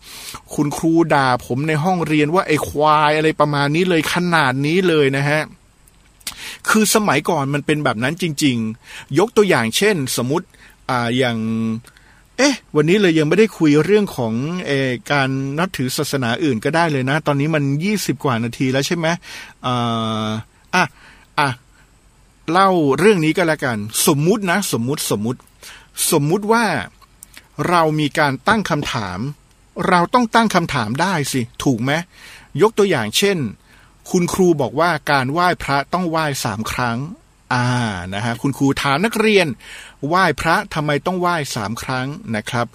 คุณครูด่าผมในห้องเรียนว่าไอ้ควายอะไรประมาณนี้เลยขนาดนี้เลยนะฮะคือสมัยก่อนมันเป็นแบบนั้นจริง ๆ ยกตัวอย่างเช่น สมมติอ่าอย่าง เอ๊ะ วันนี้เลยยังไม่ได้คุยเรื่องของเออการนับถือศาสนาอื่นก็ได้เลยนะ ตอนนี้มันยี่สิบกว่านาทีแล้วใช่ไหมอ่าอะอะ เล่าเรื่องนี้ก็แล้วกัน สมมุตินะ สมมุติสมมุติ สมมุติว่าเรามีการตั้งคำถาม เราต้องตั้งคำถามได้สิ ถูกไหมยกตัวอย่างเช่น คุณครูบอกว่าการไหว้พระต้องไหว้สามครั้ง อ่านะฮะคุณครูถามนักเรียน ไหว้พระทำไมต้องไหว้สามครั้งนะครับ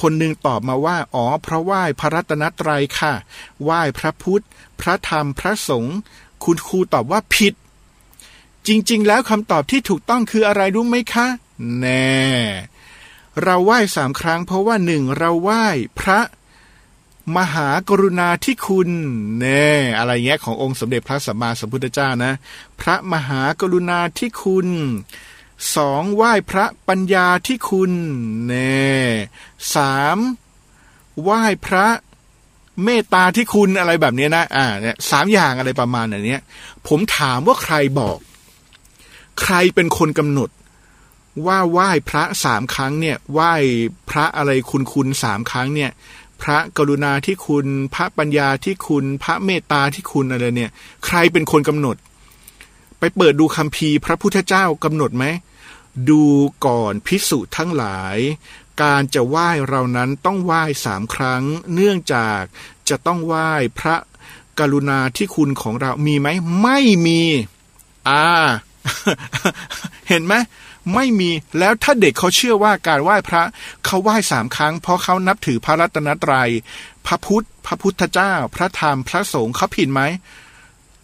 คนหนึ่งตอบมาว่าอ๋อเพราะไหว้พระรัตนตรัยค่ะ ไหว้พระพุทธ พระธรรมพระสงฆ์คุณครูตอบว่าผิด จริง ๆ แล้วคำตอบที่ถูกต้องคืออะไรรู้ไหมคะ แน่ เราไหว้สามครั้ง เพราะว่าหนึ่งเราไหว้พระมหากรุณาธิคุณแน่อะไรเงี้ยขององค์สมเด็จพระสัมมาสัมพุทธเจ้านะ พระมหากรุณาธิคุณสองไหว้พระปัญญาธิคุณแน่สามไหว้พระเมตตาที่คุณอะไรแบบเนี้ยนะ อ่าเนี่ยสามอย่างอะไรประมาณอย่างเนี้ยผมถามว่าใครบอก ใครเป็นคนกำหนด ว่าไหว้พระสามครั้งเนี่ยไหว้พระอะไรคุณคุณสามครั้งเนี่ย พระกรุณาที่คุณพระปัญญาที่คุณพระเมตตาที่คุณอะไรเนี่ย ใครเป็นคนกำหนด ไปเปิดดูคัมภีร์พระพุทธเจ้ากำหนดไหมดูก่อนพิสุทั้งหลาย การจะไหว้เรานั้นต้องไหว้สามครั้ง เนื่องจากจะต้องไหว้พระกรุณาที่คุณของเรามีไหม ไม่มี อ่า เห็นไหมไม่มีแล้วถ้าเด็กเขาเชื่อว่าการไหว้พระเขาไหว้สามครั้ง เพราะเขานับถือพระรัตนตรยัย พระพุทธ พระพุทธเจ้า พระธรรมพระสงฆ์เขาผิดไหม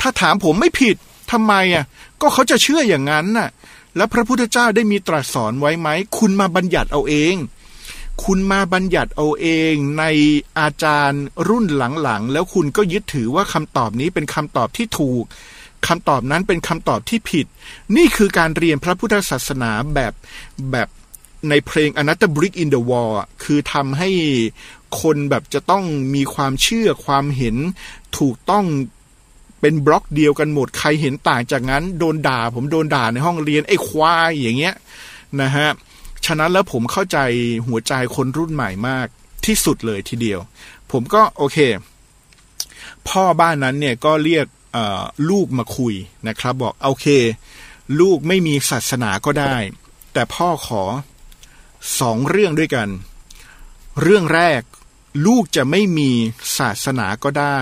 ถ้าถามผมไม่ผิดทำไมอะ ก็เขาจะเชื่ออย่างนั้นน่ะ แล้วพระพุทธเจ้าได้มีตรัสสอนไว้ไหม คุณมาบัญญัติเอาเอง คุณมาบัญญัติเอาเองในอาจารย์รุ่นหลังๆ แล้วคุณก็ยึดถือว่าคำตอบนี้เป็นคำตอบที่ถูก คำตอบนั้นเป็นคำตอบที่ผิด นี่คือการเรียนพระพุทธศาสนาแบบแบบในเพลง Another Brick in the Wall คือทำให้คนแบบจะต้องมีความเชื่อความเห็นถูกต้องเป็นบล็อกเดียวกันหมด ใครเห็นต่างจากนั้นโดนด่า ผมโดนด่าในห้องเรียนไอ้ควายอย่างเงี้ยนะฮะ ฉะนั้นแล้วผมเข้าใจหัวใจคนรุ่นใหม่มากที่สุดเลยทีเดียว ผมก็โอเค พ่อบ้านนั้นเนี่ยก็เรียก ลูกมาคุยนะครับ บอกโอเค ลูกไม่มีศาสนาก็ได้ แต่พ่อขอสองเรื่องด้วยกัน เรื่องแรกลูกจะไม่มีศาสนาก็ได้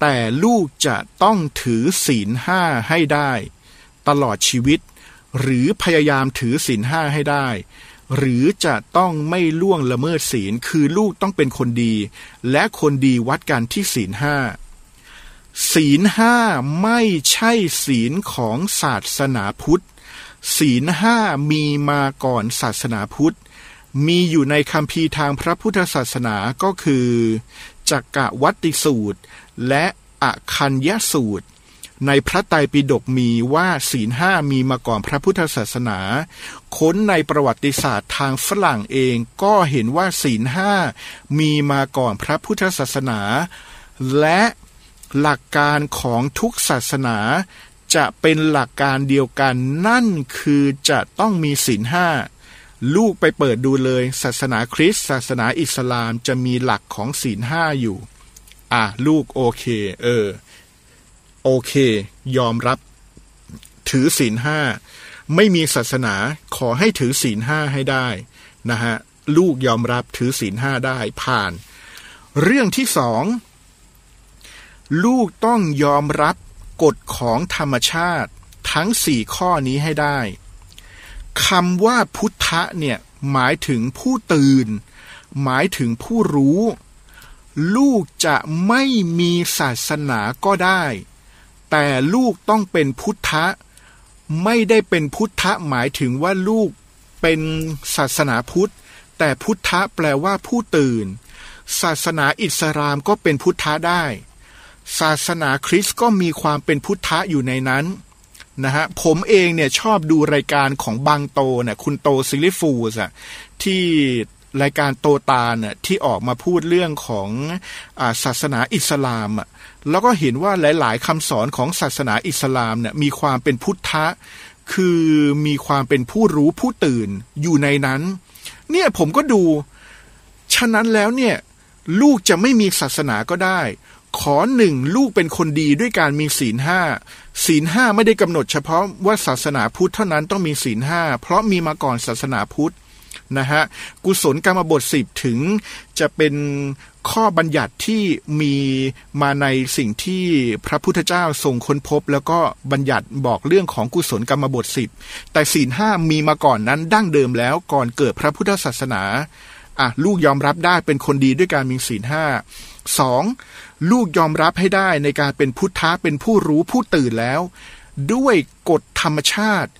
แต่ลูกจะต้องถือศีลห้าให้ได้ ตลอดชีวิต หรือพยายามถือศีลห้าให้ได้ หรือจะต้องไม่ล่วงละเมิดศีลคือลูกต้องเป็นคนดี และคนดีวัดกันที่ศีลห้า ศีลห้าไม่ใช่ศีลของศาสนาพุทธ ศีลห้ามีมาก่อนศาสนาพุทธ มีอยู่ในคัมภีทางพระพุทธศาสนาก็คือจักกะวัตติสูตร และอคัญญสูตร ในพระไตรปิฎกมีว่าศีลห้ามีมาก่อนพระพุทธศาสนา ค้นในประวัติศาสตร์ทางฝรั่งเองก็เห็นว่าศีลห้ามีมาก่อนพระพุทธศาสนา และ หลักการของทุกศาสนาจะเป็นหลักการเดียวกัน นั่นคือจะต้องมีศีลห้าลูกไปเปิดดูเลย ศาสนาคริสต์ศาสนาอิสลามจะมีหลักของศีลห้าอยู่ อะ ลูกโอเค เออ โอเค ยอมรับ ถือศีลห้าไม่มีศาสนาขอให้ถือศีลห้าให้ได้นะฮะลูกยอมรับถือศีลห้าได้ผ่าน เรื่องที่สอง ลูกต้องยอมรับกฎของธรรมชาติทั้งสี่ข้อนี้ให้ได้คำว่าพุทธะเนี่ยหมายถึงผู้ตื่น หมายถึงผู้รู้ ลูกจะไม่มีศาสนาก็ได้ แต่ลูกต้องเป็นพุทธะ ไม่ได้เป็นพุทธะหมายถึงว่าลูกเป็นศาสนาพุทธ แต่พุทธะแปลว่าผู้ตื่น ศาสนาอิสลามก็เป็นพุทธะได้ ศาสนาคริสต์ก็มีความเป็นพุทธะอยู่ในนั้นนะฮะผมเองเนี่ยชอบดูรายการของบางโตเนี่ยคุณโตซิลิฟูสอะที่รายการโตตาเนี่ยที่ออกมาพูดเรื่องของอาศาสนาอิสลามอะแล้วก็เห็นว่าหลาย ๆคำสอนของศาสนาอิสลามเนี่ยมีความเป็นพุทธะ คือมีความเป็นผู้รู้ผู้ตื่นอยู่ในนั้น เนี่ยผมก็ดู ฉะนั้นแล้วเนี่ยลูกจะไม่มีศาสนาก็ได้ ขอหนึ่งลูกเป็นคนดีด้วยการมีศีลห้าศีลห้าไม่ได้กำหนดเฉพาะว่าศาสนาพุทธเท่านั้นต้องมีศีลห้าเพราะมีมาก่อนศาสนาพุทธนะฮะกุศลกรรมบทสิบถึงจะเป็นข้อบัญญัติที่มีมาในสิ่งที่พระพุทธเจ้าทรงค้นพบ แล้วก็บัญญัติบอกเรื่องของกุศลกรรมบทสิบแต่ศีลห้ามีมาก่อนนั้นดั้งเดิมแล้วก่อนเกิดพระพุทธศาสนาอะลูกยอมรับได้เป็นคนดีด้วยการมีศีลห้า สองลูกยอมรับให้ได้ในการเป็นพุทธะเป็นผู้รู้ผู้ตื่นแล้ว ด้วยกฎธรรมชาติ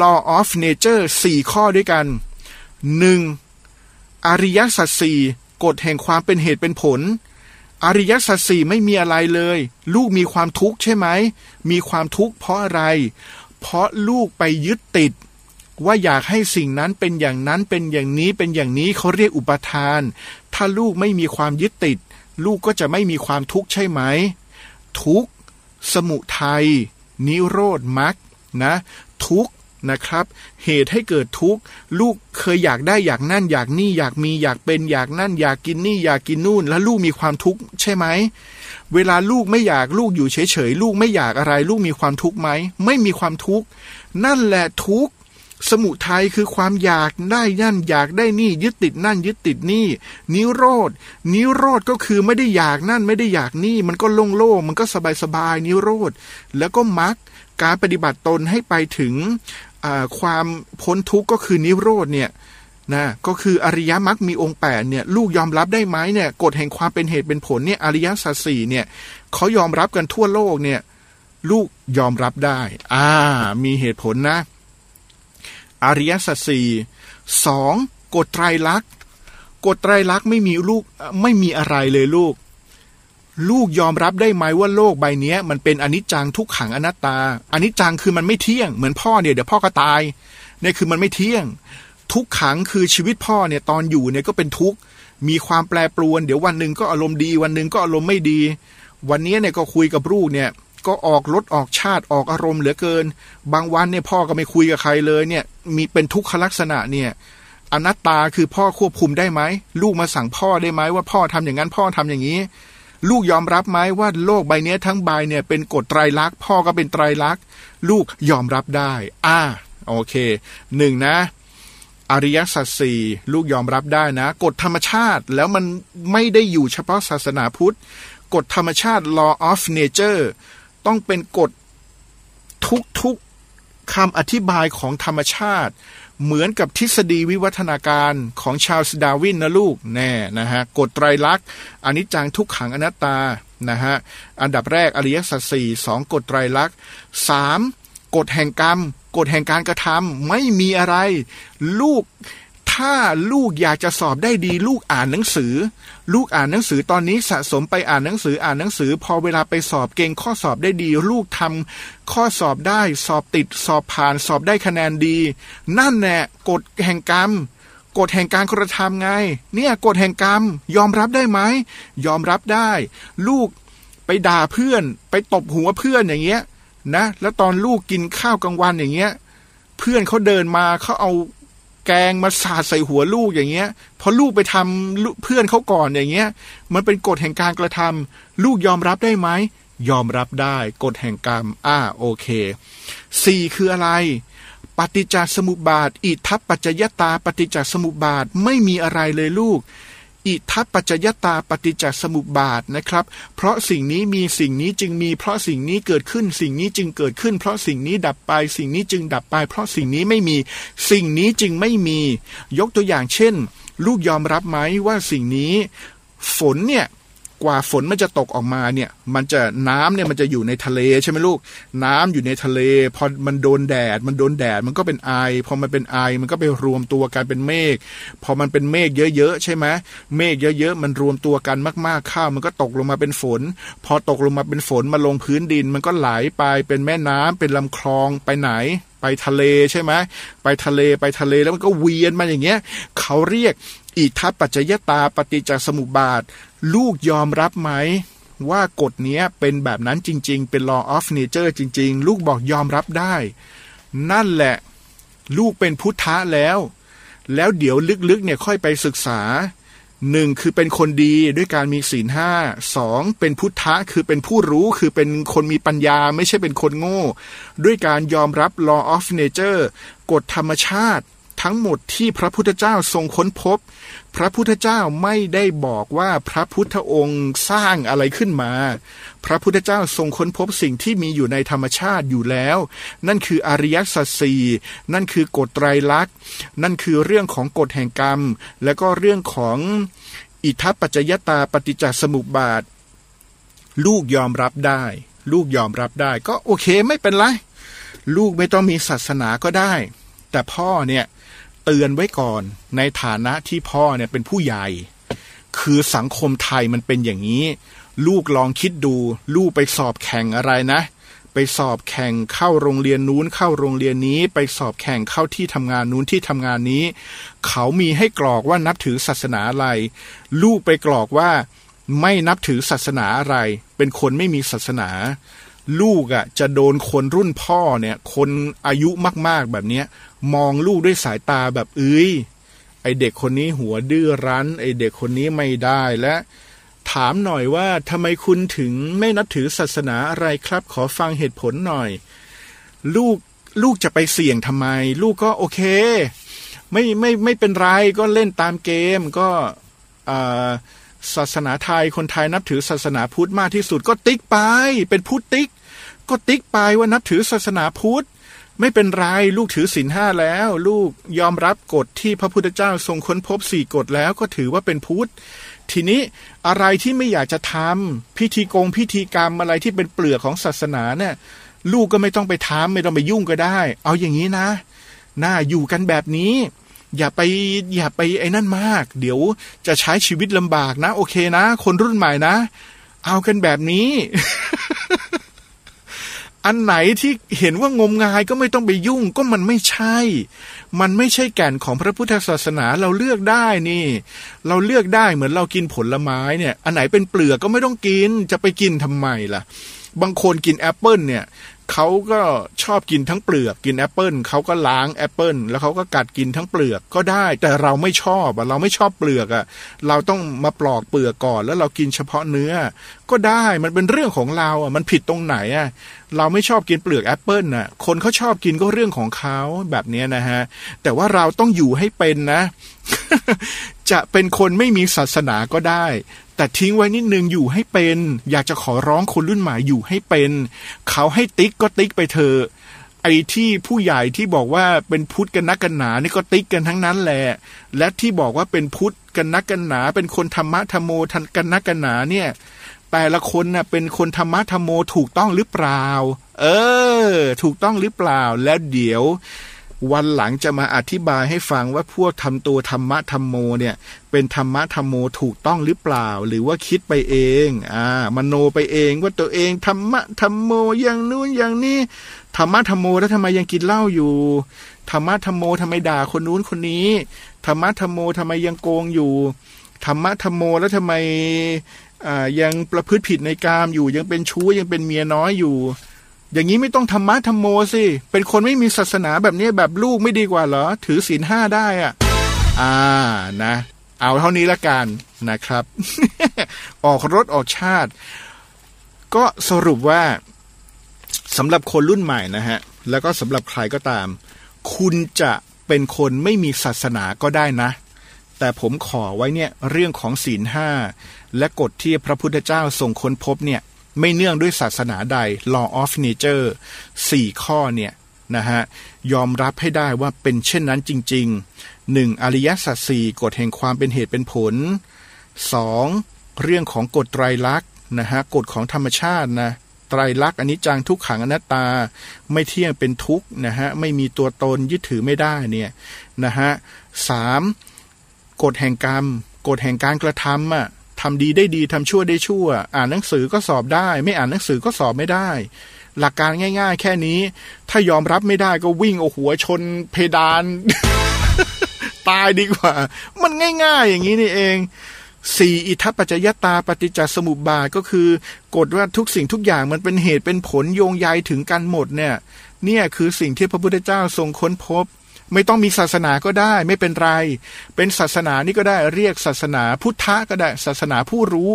law of nature สี่ข้อด้วยกันหนึ่งอริยสัจสี่กฎแห่งความเป็นเหตุเป็นผล อริยสัจสี่ไม่มีอะไรเลย ลูกมีความทุกข์ใช่ไหม มีความทุกข์เพราะอะไร เพราะลูกไปยึดติด ว่าอยากให้สิ่งนั้นเป็นอย่างนั้นเป็นอย่างนี้เป็นอย่างนี้เขาเรียกอุปทาน ถ้าลูกไม่มีความยึดติด ลูกก็จะไม่มีความทุกข์ใช่ไหม ทุกสมุทัย นิโรธมรรคนะ ทุกนะครับ เหตุให้เกิดทุกข์ ลูกเคยอยากได้อยากนั่น อยากนี่อยากมีอยากเป็นอยากนั่น อยากกินนี่อยากกินนู่น แล้วลูกมีความทุกข์ใช่ไหม เวลาลูกไม่อยากลูกอยู่เฉยๆลูกไม่อยากอะไร ลูกมีความทุกข์ไหม ไม่มีความทุกข์นั่นแหละทุกข์ สมุทัยคือความอยากได้นั่นอยากได้นี่ยึดติดนั่นยึดติดนี่ นิโรธนิโรธก็คือไม่ได้อยากนั่นไม่ได้อยากนี่ มันก็โล่งๆมันก็สบายๆนิโรธแล้วก็มรรคการปฏิบัติตนให้ไปถึงความพ้นทุกข์ก็คือนิโรธเนี่ยนะก็คืออริยมรรคมีองค์แปดเนี่ยลูกยอมรับได้ไหมเนี่ยกฎแห่งความเป็นเหตุเป็นผลเนี่ยอริยสัจสี่เนี่ยเขายอมรับกันทั่วโลกเนี่ยลูกยอมรับได้ อ่า มีเหตุผลนะ อริยสัจสี่สองกฎไตรลักษณ์กฎไตรลักษณ์ไม่มีลูกไม่มีอะไรเลยลูก ลูกยอมรับได้ไหมว่าโลกใบนี้มันเป็นอนิจจังทุกขังอนัตตาอนิจจังคือมันไม่เที่ยง เหมือนพ่อเนี่ยเดี๋ยวพ่อก็ตายเนี่ยคือมันไม่เที่ยง ทุกขังคือชีวิตพ่อเนี่ยตอนอยู่เนี่ยก็เป็นทุกข์มีความแปรปรวน เดี๋ยววันหนึ่งก็อารมณ์ดี วันหนึ่งก็อารมณ์ไม่ดี วันนี้เนี่ยก็คุยกับลูกเนี่ย ก็ออกรถออกชาติออกอารมณ์เหลือเกิน บางวันเนี่ยพ่อก็ไม่คุยกับใครเลยเนี่ย มีเป็นทุกขลักษณะเนี่ยอนัตตาคือพ่อควบคุมได้ไหมลูกมาสั่งพ่อได้ไหมว่าพ่อทำอย่างนั้นพ่อทำอย่างนี้ ลูกยอมรับไหมว่าโลกใบนี้ทั้งใบเนี่ยเป็นกฎไตรลักษณ์พ่อก็เป็นไตรลักษณ์ลูกยอมรับได้ อ่าโอเคหนึ่งนะอริยสัจสี่ลูกยอมรับได้นะ กฎธรรมชาติแล้วมันไม่ได้อยู่เฉพาะศาสนาพุทธ กฎธรรมชาติ law of nature ต้องเป็นกฎทุกๆคำอธิบายของธรรมชาติ เหมือนกับทฤษฎีวิวัฒนาการของชาลส์ดาวินนะลูกแน่นะฮะกฎไตรลักษณ์อนิจจังทุกขังอนัตตานะฮะอันดับแรกอริยสัจสี่สองกฎไตรลักษณ์สามกฎแห่งกรรมกฎแห่งการกระทำไม่มีอะไร ลูก ถ้าลูกอยากจะสอบได้ดีลูกอ่านหนังสือ ลูกอ่านหนังสือตอนนี้สะสมไปอ่านหนังสืออ่านหนังสือ พอเวลาไปสอบเก่งข้อสอบได้ดี ลูกทำข้อสอบได้ สอบติดสอบผ่านสอบได้คะแนนดี นั่นแหละกฎแห่งกรรมกฎแห่งการกระทำไง เนี่ยกฎแห่งกรรม ยอมรับได้ไหมยอมรับได้ ลูกไปด่าเพื่อน ไปตบหัวเพื่อนอย่างเงี้ยนะ แล้วตอนลูกกินข้าวกลางวันอย่างเงี้ย เพื่อนเขาเดินมาเขาเอา แกงมาสาดใส่หัวลูกอย่างเงี้ย พอลูกไปทำลูเพื่อนเขาก่อนอย่างเงี้ย มันเป็นกฎแห่งการกระทำลูกยอมรับได้ไหมยอมรับได้กฎแห่งกรรม อ่าโอเคสี่คืออะไร ปฏิจจสมุปบาท อิทัปปัจจยตา ปฏิจจสมุปบาทไม่มีอะไรเลยลูก อิทัปปัจจยตาปฏิจจสมุปบาทนะครับ เพราะสิ่งนี้มีสิ่งนี้จึงมี เพราะสิ่งนี้เกิดขึ้น สิ่งนี้จึงเกิดขึ้น เพราะสิ่งนี้ดับไป สิ่งนี้จึงดับไป เพราะสิ่งนี้ไม่มี สิ่งนี้จึงไม่มี ยกตัวอย่างเช่น ลูกยอมรับไหมว่าสิ่งนี้ ฝนเนี่ย กว่าฝนมันจะตกออกมาเนี่ย มันจะน้ำเนี่ยมันจะอยู่ในทะเลใช่ไหมลูก น้ำอยู่ในทะเล พอมันโดนแดด มันโดนแดดมันก็เป็นไอ พอมันเป็นไอมันก็ไปรวมตัวกันเป็นเมฆ พอมันเป็นเมฆเยอะๆใช่ไหมเมฆเยอะๆมันรวมตัวกันมากๆข้าวมันก็ตกลงมาเป็นฝน พอตกลงมาเป็นฝนมาลงพื้นดิน มันก็ไหลไปเป็นแม่น้ำเป็นลำคลองไปไหนไปทะเลใช่ไหมไปทะเลไปทะเลแล้วมันก็เวียนมาอย่างเงี้ยเขาเรียกอิทัปปัจจยตาปฏิจจสมุปบาท ลูกยอมรับไหมว่ากฎนี้เป็นแบบนั้นจริง ๆ เป็น law of nature จริง ๆ ลูกบอกยอมรับได้ นั่นแหละ ลูกเป็นพุทธะแล้ว แล้วเดี๋ยวลึกๆเนี่ยค่อยไปศึกษาหนึ่งคือเป็นคนดีด้วยการมีศีลห้าสองเป็นพุทธะคือเป็นผู้รู้คือเป็นคนมีปัญญาไม่ใช่เป็นคนโง่ ด้วยการยอมรับ law of nature กฎธรรมชาติ ทั้งหมดที่พระพุทธเจ้าทรงค้นพบ พระพุทธเจ้าไม่ได้บอกว่าพระพุทธองค์สร้างอะไรขึ้นมา พระพุทธเจ้าทรงค้นพบสิ่งที่มีอยู่ในธรรมชาติอยู่แล้ว นั่นคืออริยสัจสีนั่นคือกฎไตรลักษณ์ นั่นคือเรื่องของกฎแห่งกรรม และก็เรื่องของอิทัปปัจจยตาปฏิจจสมุปบาท ลูกยอมรับได้ ลูกยอมรับได้ ก็โอเคไม่เป็นไรลูกไม่ต้องมีศาสนาก็ได้ แต่พ่อเนี่ย เตือนไว้ก่อน ในฐานะที่พ่อเนี่ยเป็นผู้ใหญ่ คือสังคมไทยมันเป็นอย่างนี้ ลูกลองคิดดู ลูกไปสอบแข่งอะไรนะ ไปสอบแข่งเข้าโรงเรียนนู้นเข้าโรงเรียนนี้ ไปสอบแข่งเข้าที่ทำงานนู้นที่ทำงานนี้ เขามีให้กรอกว่านับถือศาสนาอะไร ลูกไปกรอกว่าไม่นับถือศาสนาอะไร เป็นคนไม่มีศาสนา ลูกอะ่ะจะโดนคนรุ่นพ่อเนี่ย คนอายุมากๆแบบเนี้ย มองลูกด้วยสายตาแบบเอ้ยไอเด็กคนนี้หัวดื้อรั้น ไอเด็กคนนี้ไม่ได้และ ถามหน่อยว่าทำไมคุณถึงไม่นับถือศาสนาอะไรครับ ขอฟังเหตุผลหน่อย ลูกลูกจะไปเสี่ยงทำไม ลูกก็โอเค ไม่ไม่ไม่เป็นไรก็เล่นตามเกมก็อ่า ศาสนาไทยคนไทยนับถือศาสนาพุทธมากที่สุดก็ติ๊กไป เป็นพุทธติ๊ก ก็ติ๊กไปว่านับถือศาสนาพุทธไม่เป็นไรลูกถือศีลห้าแล้ว ลูกยอมรับกฎที่พระพุทธเจ้าทรงค้นพบสี่กฎแล้วก็ถือว่าเป็นพุทธทีนี้อะไรที่ไม่อยากจะทำพิธีกงพิธีกรรมอะไรที่เป็นเปลือกของศาสนาเนี่ยลูกก็ไม่ต้องไปทำไม่ต้องไปยุ่งก็ได้ เอาอย่างนี้นะ น่าอยู่กันแบบนี้ อย่าไปอย่าไปไอ้นั่นมาก เดี๋ยวจะใช้ชีวิตลำบากนะ โอเคนะ คนรุ่นใหม่นะ เอากันแบบนี้ อันไหนที่เห็นว่างมงายก็ไม่ต้องไปยุ่งก็มันไม่ใช่ มันไม่ใช่แก่นของพระพุทธศาสนาเราเลือกได้นี่ เราเลือกได้เหมือนเรากินผลไม้เนี่ย อันไหนเป็นเปลือกก็ไม่ต้องกิน จะไปกินทำไมล่ะบางคนกินแอปเปิลเนี่ย เขาก็ชอบกินทั้งเปลือกกินแอปเปิลเขาก็ล้างแอปเปิลแล้วเขาก็กัดกินทั้งเปลือกก็ได้ แต่เราไม่ชอบเราไม่ชอบเปลือกอะเราต้องมาปอกเปลือกก่อน แล้วเรากินเฉพาะเนื้อ ก็ได้มันเป็นเรื่องของเราอะมันผิดตรงไหนอะเราไม่ชอบกินเปลือกแอปเปิลน่ะคนเขาชอบกินก็เรื่องของเขาแบบนี้นะฮะแต่ว่าเราต้องอยู่ให้เป็นนะ จะเป็นคนไม่มีศาสนาก็ได้ แต่ทิ้งไว้นิดนึงอยู่ให้เป็น อยากจะขอร้องคนรุ่นใหม่อยู่ให้เป็น เขาให้ติ๊กก็ติ๊กไปเถอะไอ้ที่ผู้ใหญ่ที่บอกว่าเป็นพุทธกันนักกันหนานี่ก็ติ๊กกันทั้งนั้นแหละ และที่บอกว่าเป็นพุทธกันนักกันหนา เป็นคนธรรมะธรรมโมทันกันนักกันหนาเนี่ย แต่ละคนน่ะเป็นคนธรรมะธรรมโมถูกต้องหรือเปล่า เออ ถูกต้องหรือเปล่าแล้วเดี๋ยว วันหลังจะมาอธิบายให้ฟังว่าพวกทำตัวธรรมะธรรมโมเนี่ยเป็นธรรมะธรรมโมถูกต้องหรือเปล่า หรือว่าคิดไปเองอ่ามโนไปเองว่าตัวเองธรรมะธรรมโมอย่างนู้นอย่างนี้ธรรมะธรรมโมแล้วทำไมยังกินเหล้าอยู่ธรรมะธรรมโมทำไมด่าคนนู้นคนนี้ธรรมะธรรมโมทำไมยังโกงอยู่ธรรมะธรรมโมแล้วทำไมอ่ายังประพฤติผิดในกามอยู่ยังเป็นชู้ยังเป็นเมียน้อยอยู่ อย่างนี้ไม่ต้องธรรมะธรรมโมสิ เป็นคนไม่มีศาสนาแบบนี้แบบลูกไม่ดีกว่าเหรอ ถือศีลห้าได้อะ อ่านะ เอาเท่านี้ละกันนะครับ ออกรถออกชาติ ก็สรุปว่าสำหรับคนรุ่นใหม่นะฮะ แล้วก็สำหรับใครก็ตาม คุณจะเป็นคนไม่มีศาสนาก็ได้นะ แต่ผมขอไว้เนี่ยเรื่องของศีลห้าและกฎที่พระพุทธเจ้าทรงค้นพบเนี่ย ไม่เนื่องด้วยศาสนาใด law of nature สี่ข้อเนี่ยนะฮะยอมรับให้ได้ว่าเป็นเช่นนั้นจริงๆหนึ่งอริยสัจสี่กฎแห่งความเป็นเหตุเป็นผลสองเรื่องของกฎไตรลักษณ์นะฮะกฎของธรรมชาตินะไตรลักษณ์อนิจจังทุกขังอนัตตา ไม่เที่ยงเป็นทุกข์นะฮะไม่มีตัวตนยึดถือไม่ได้เนี่ยนะฮะสามกฎแห่งกรรม กฎแห่งการกระทำอะ ทำดีได้ดีทำชั่วได้ชั่ว อ่านหนังสือก็สอบได้ ไม่อ่านหนังสือก็สอบไม่ได้ หลักการง่าย ๆ แค่นี้ ถ้ายอมรับไม่ได้ก็วิ่งเอาหัวชนเพดาน ตายดีกว่า มันง่าย ๆ อย่างนี้นี่เองสี่อิทัปปัจจยตาปฏิจจสมุปบาทก็คือกฎว่าทุกสิ่งทุกอย่างมันเป็นเหตุเป็นผลโยงใยถึงกันหมดเนี่ย เนี่ยคือสิ่งที่พระพุทธเจ้าทรงค้นพบ ไม่ต้องมีศาสนาก็ได้ ไม่เป็นไร เป็นศาสนานี่ก็ได้เรียกศาสนาพุทธะก็ได้ ศาสนาผู้รู้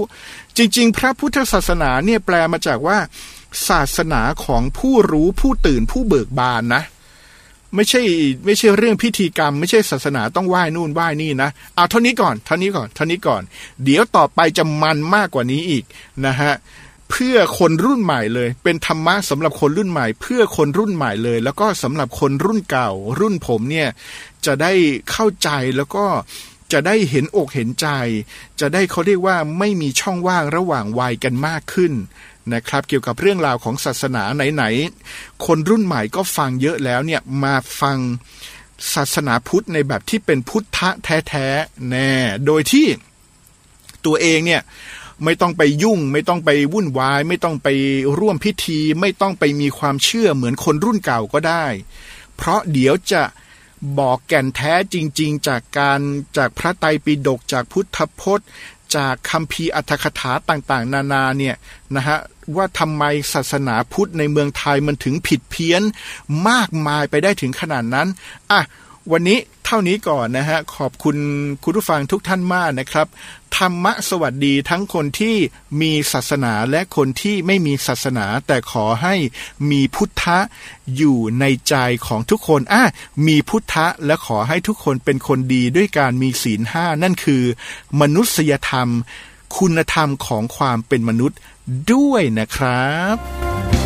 จริง ๆ พระพุทธศาสนาเนี่ยแปลมาจากว่า ศาสนาของผู้รู้ผู้ตื่นผู้เบิกบานนะไม่ใช่ไม่ใช่เรื่องพิธีกรรม ไม่ใช่ศาสนาต้องไหว้นู่นไหว้นี่นะเอาเท่านี้ก่อนเท่านี้ก่อนเท่านี้ก่อน เดี๋ยวต่อไปจะมันมากกว่านี้อีกนะฮะ เพื่อคนรุ่นใหม่เลย เป็นธรรมะสำหรับคนรุ่นใหม่ เพื่อคนรุ่นใหม่เลย แล้วก็สำหรับคนรุ่นเก่า รุ่นผมเนี่ยจะได้เข้าใจแล้วก็จะได้เห็นอกเห็นใจ จะได้เขาเรียกว่าไม่มีช่องว่างระหว่างวัยกันมากขึ้นนะครับ เกี่ยวกับเรื่องราวของศาสนาไหนๆคนรุ่นใหม่ก็ฟังเยอะแล้วเนี่ยมาฟังศาสนาพุทธในแบบที่เป็นพุทธะแท้ๆแน่โดยที่ตัวเองเนี่ย ไม่ต้องไปยุ่ง ไม่ต้องไปวุ่นวาย ไม่ต้องไปร่วมพิธี ไม่ต้องไปมีความเชื่อเหมือนคนรุ่นเก่าก็ได้ เพราะเดี๋ยวจะบอกแก่นแท้จริง ๆ จากการจากพระไตรปิฎกจากพุทธพจน์ จากคำพีอัตถคถาต่างๆ นานาเนี่ยนะฮะว่าทำไมศาสนาพุทธในเมืองไทยมันถึงผิดเพี้ยนมากมายไปได้ถึงขนาดนั้นอะ วันนี้เท่านี้ก่อนนะฮะ ขอบคุณคุณผู้ฟังทุกท่านมากนะครับ ธรรมะสวัสดีทั้งคนที่มีศาสนาและคนที่ไม่มีศาสนา แต่ขอให้มีพุทธะอยู่ในใจของทุกคนอะมีพุทธะและขอให้ทุกคนเป็นคนดีด้วยการมีศีลห้านั่นคือ มนุษยธรรม คุณธรรมของความเป็นมนุษย์ด้วยนะครับ